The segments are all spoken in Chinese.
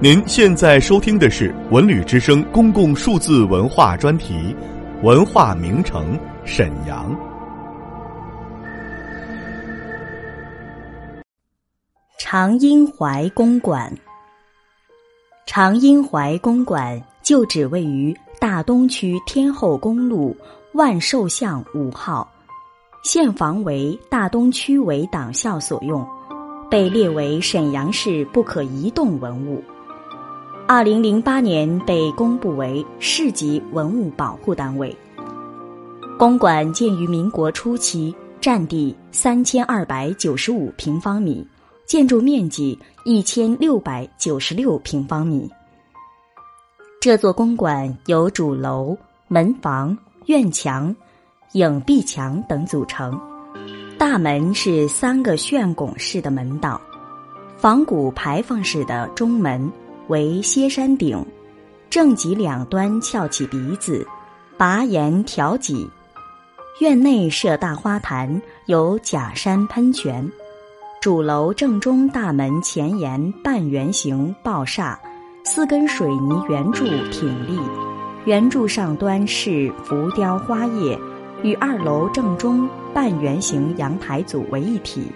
您现在收听的是《文旅之声》公共数字文化专题《文化名城沈阳》。长英怀公馆，长英怀公馆旧址位于大东区天后公路万寿巷五号，现房为大东区委党校所用，被列为沈阳市不可移动文物。二零零八年被公布为市级文物保护单位。公馆建于民国初期，占地三千二百九十五平方米，建筑面积一千六百九十六平方米。这座公馆由主楼、门房、院墙、影壁墙等组成，大门是三个旋拱式的门道，仿古牌坊式的中门。为歇山顶，正脊两端翘起鼻子，拔檐挑脊。院内设大花坛，有假山喷泉。主楼正中大门前沿半圆形抱厦，四根水泥圆柱挺立，圆柱上端是浮雕花叶，与二楼正中半圆形阳台组为一体。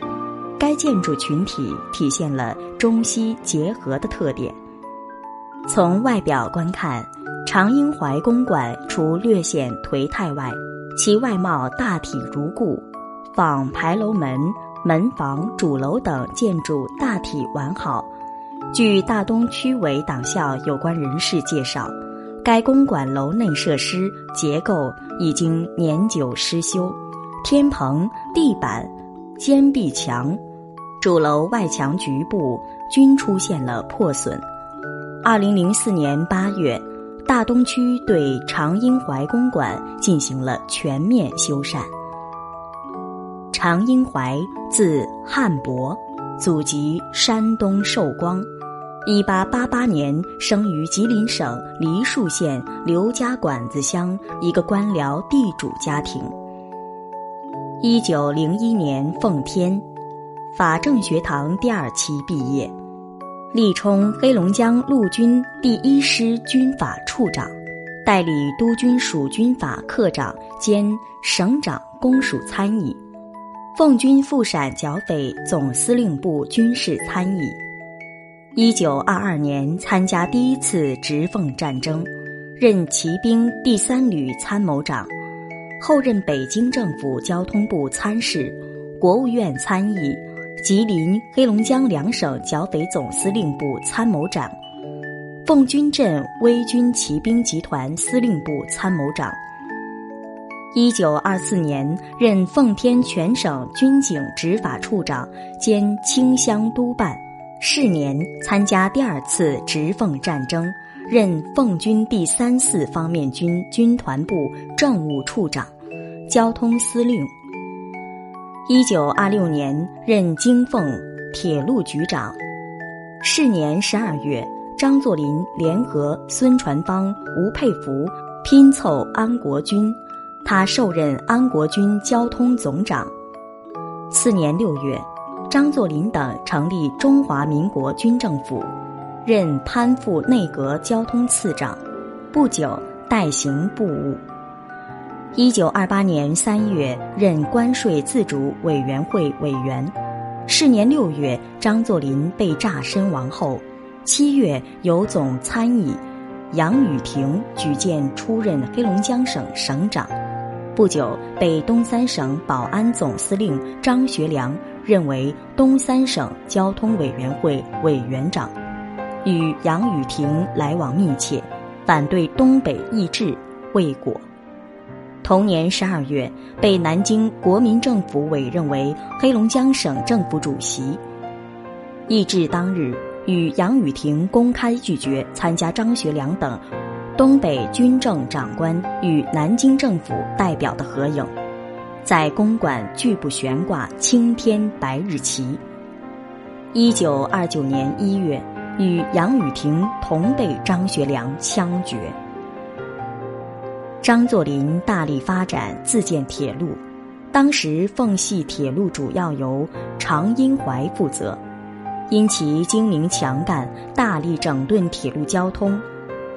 该建筑群体体现了中西结合的特点。从外表观看，长英怀公馆除略显颓态外，其外貌大体如故，仿牌楼门、门房、主楼等建筑大体完好。据大东区委党校有关人士介绍，该公馆楼内设施结构已经年久失修，天棚、地板、坚壁墙、主楼外墙局部均出现了破损。二零零四年八月，大东区对长英怀公馆进行了全面修缮。长英怀，字汉伯，祖籍山东寿光，一八八八年生于吉林省梨树县刘家馆子乡一个官僚地主家庭。一九零一年奉天，法政学堂第二期毕业。历充黑龙江陆军第一师军法处长，代理督军署军法科长兼省长公署参议，奉军赴陕剿匪总司令部军事参议。一九二二年参加第一次直奉战争，任骑兵第三旅参谋长，后任北京政府交通部参事、国务院参议。吉林、黑龙江两省剿匪总司令部参谋长，奉军镇威军骑兵集团司令部参谋长。一九二四年任奉天全省军警执法处长兼清乡督办，是年参加第二次直奉战争，任奉军第三四方面军军团部政务处长、交通司令。一九二六年任京奉铁路局长，是年十二月，张作霖联合孙传芳、吴佩孚拼凑安国军，他受任安国军交通总长。次年六月，张作霖等成立中华民国军政府，任攀附内阁交通次长，不久代行部务。一九二八年三月，任关税自主委员会委员。是年六月，张作霖被炸身亡后，七月由总参议杨宇霆举荐出任黑龙江省省长。不久，被东三省保安总司令张学良任为东三省交通委员会委员长，与杨宇霆来往密切，反对东北易帜未果。同年十二月，被南京国民政府委任为黑龙江省政府主席。易帜当日，与杨宇霆公开拒绝参加张学良等东北军政长官与南京政府代表的合影，在公馆拒不悬挂青天白日旗。一九二九年一月，与杨宇霆同被张学良枪决。张作霖大力发展自建铁路，当时奉系铁路主要由常荫怀负责。因其精明强干，大力整顿铁路交通，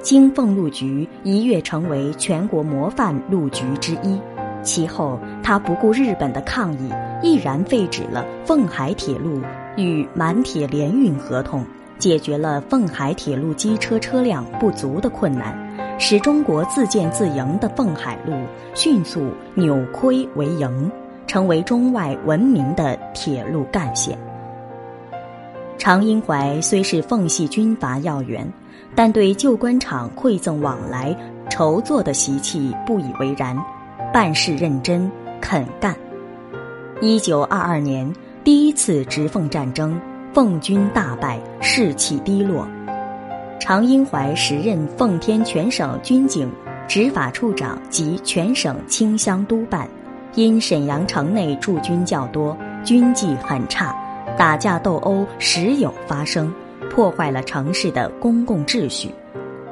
京奉路局一跃成为全国模范路局之一。其后，他不顾日本的抗议，毅然废止了奉海铁路与满铁联运合同，解决了奉海铁路机车车辆不足的困难，使中国自建自营的奉海路迅速扭亏为盈，成为中外闻名的铁路干线。常荫槐虽是奉系军阀要员，但对旧官场馈赠往来、筹作的习气不以为然，办事认真肯干。一九二二年，第一次直奉战争，奉军大败，士气低落。常荫槐时任奉天全省军警执法处长及全省清乡督办，因沈阳城内驻军较多，军纪很差。打架斗殴时有发生，破坏了城市的公共秩序。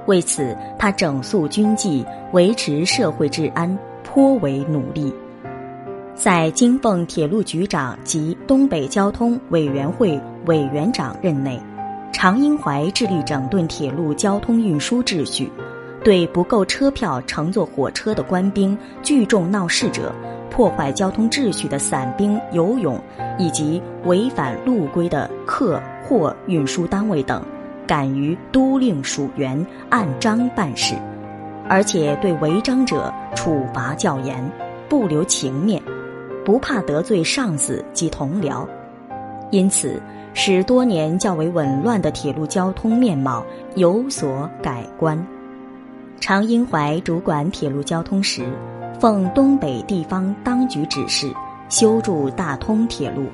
为此，他整肃军纪，维持社会治安，颇为努力。在京奉铁路局长及东北交通委员会委员长任内，常荫槐致力整顿铁路交通运输秩序，对不够车票乘坐火车的官兵、聚众闹事者。破坏交通秩序的散兵游勇，以及违反路规的客货运输单位等，敢于督令属员按章办事，而且对违章者处罚较严，不留情面，不怕得罪上司及同僚，因此使多年较为紊乱的铁路交通面貌有所改观。常荫槐主管铁路交通时。奉东北地方当局指示，修筑大通铁路。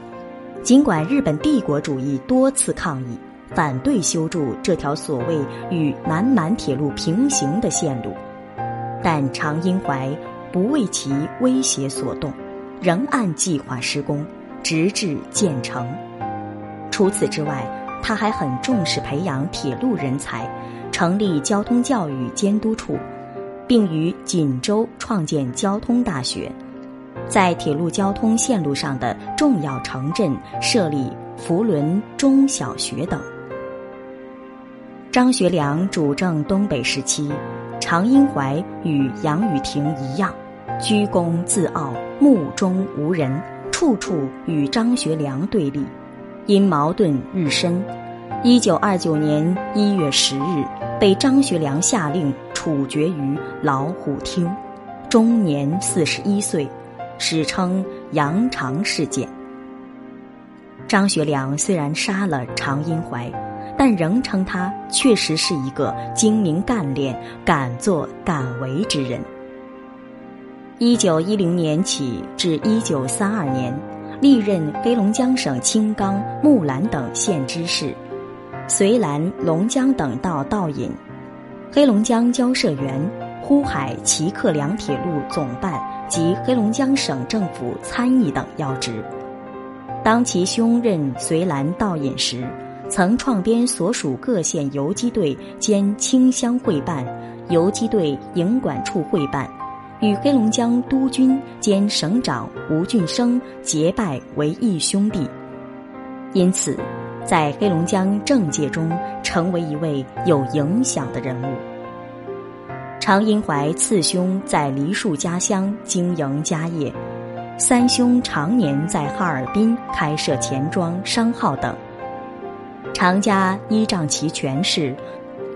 尽管日本帝国主义多次抗议，反对修筑这条所谓与南满铁路平行的线路，但常荫槐不为其威胁所动，仍按计划施工，直至建成。除此之外，他还很重视培养铁路人才，成立交通教育监督处。并于锦州创建交通大学，在铁路交通线路上的重要城镇设立福伦中小学等。张学良主政东北时期，常荫槐与杨雨婷一样，居功自傲，目中无人，处处与张学良对立，因矛盾日深。一九二九年一月十日，被张学良下令处决于老虎厅，终年四十一岁，史称杨长事件。张学良虽然杀了常荫槐，但仍称他确实是一个精明干练、敢作敢为之人。一九一零年起至一九三二年，历任黑龙江省青冈、木兰等县知事。绥兰、龙江等道道引，黑龙江交涉员、呼海齐克梁铁路总办及黑龙江省政府参议等要职。当其兄任绥兰道引时，曾创编所属各县游击队兼清乡会办、游击队营管处会办，与黑龙江督军兼省长吴俊升结拜为义兄弟，因此。在黑龙江政界中，成为一位有影响的人物。常荫槐次兄在梨树家乡经营家业，三兄常年在哈尔滨开设钱庄、商号等。常家依仗其权势，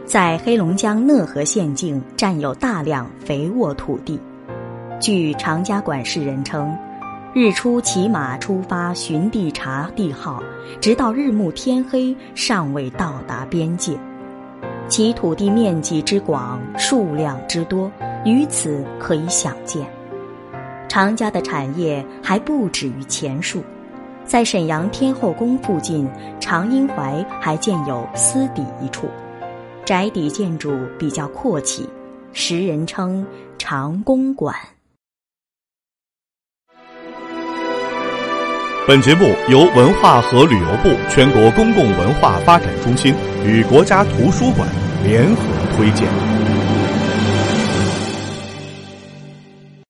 在黑龙江讷河县境占有大量肥沃土地。据常家管事人称。日出骑马出发寻地查地号，直到日暮天黑，尚未到达边界。其土地面积之广，数量之多，于此可以想见。常家的产业还不止于前述，在沈阳天后宫附近，常荫槐还建有私邸一处，宅邸建筑比较阔气，时人称常公馆。本节目由文化和旅游部全国公共文化发展中心与国家图书馆联合推荐。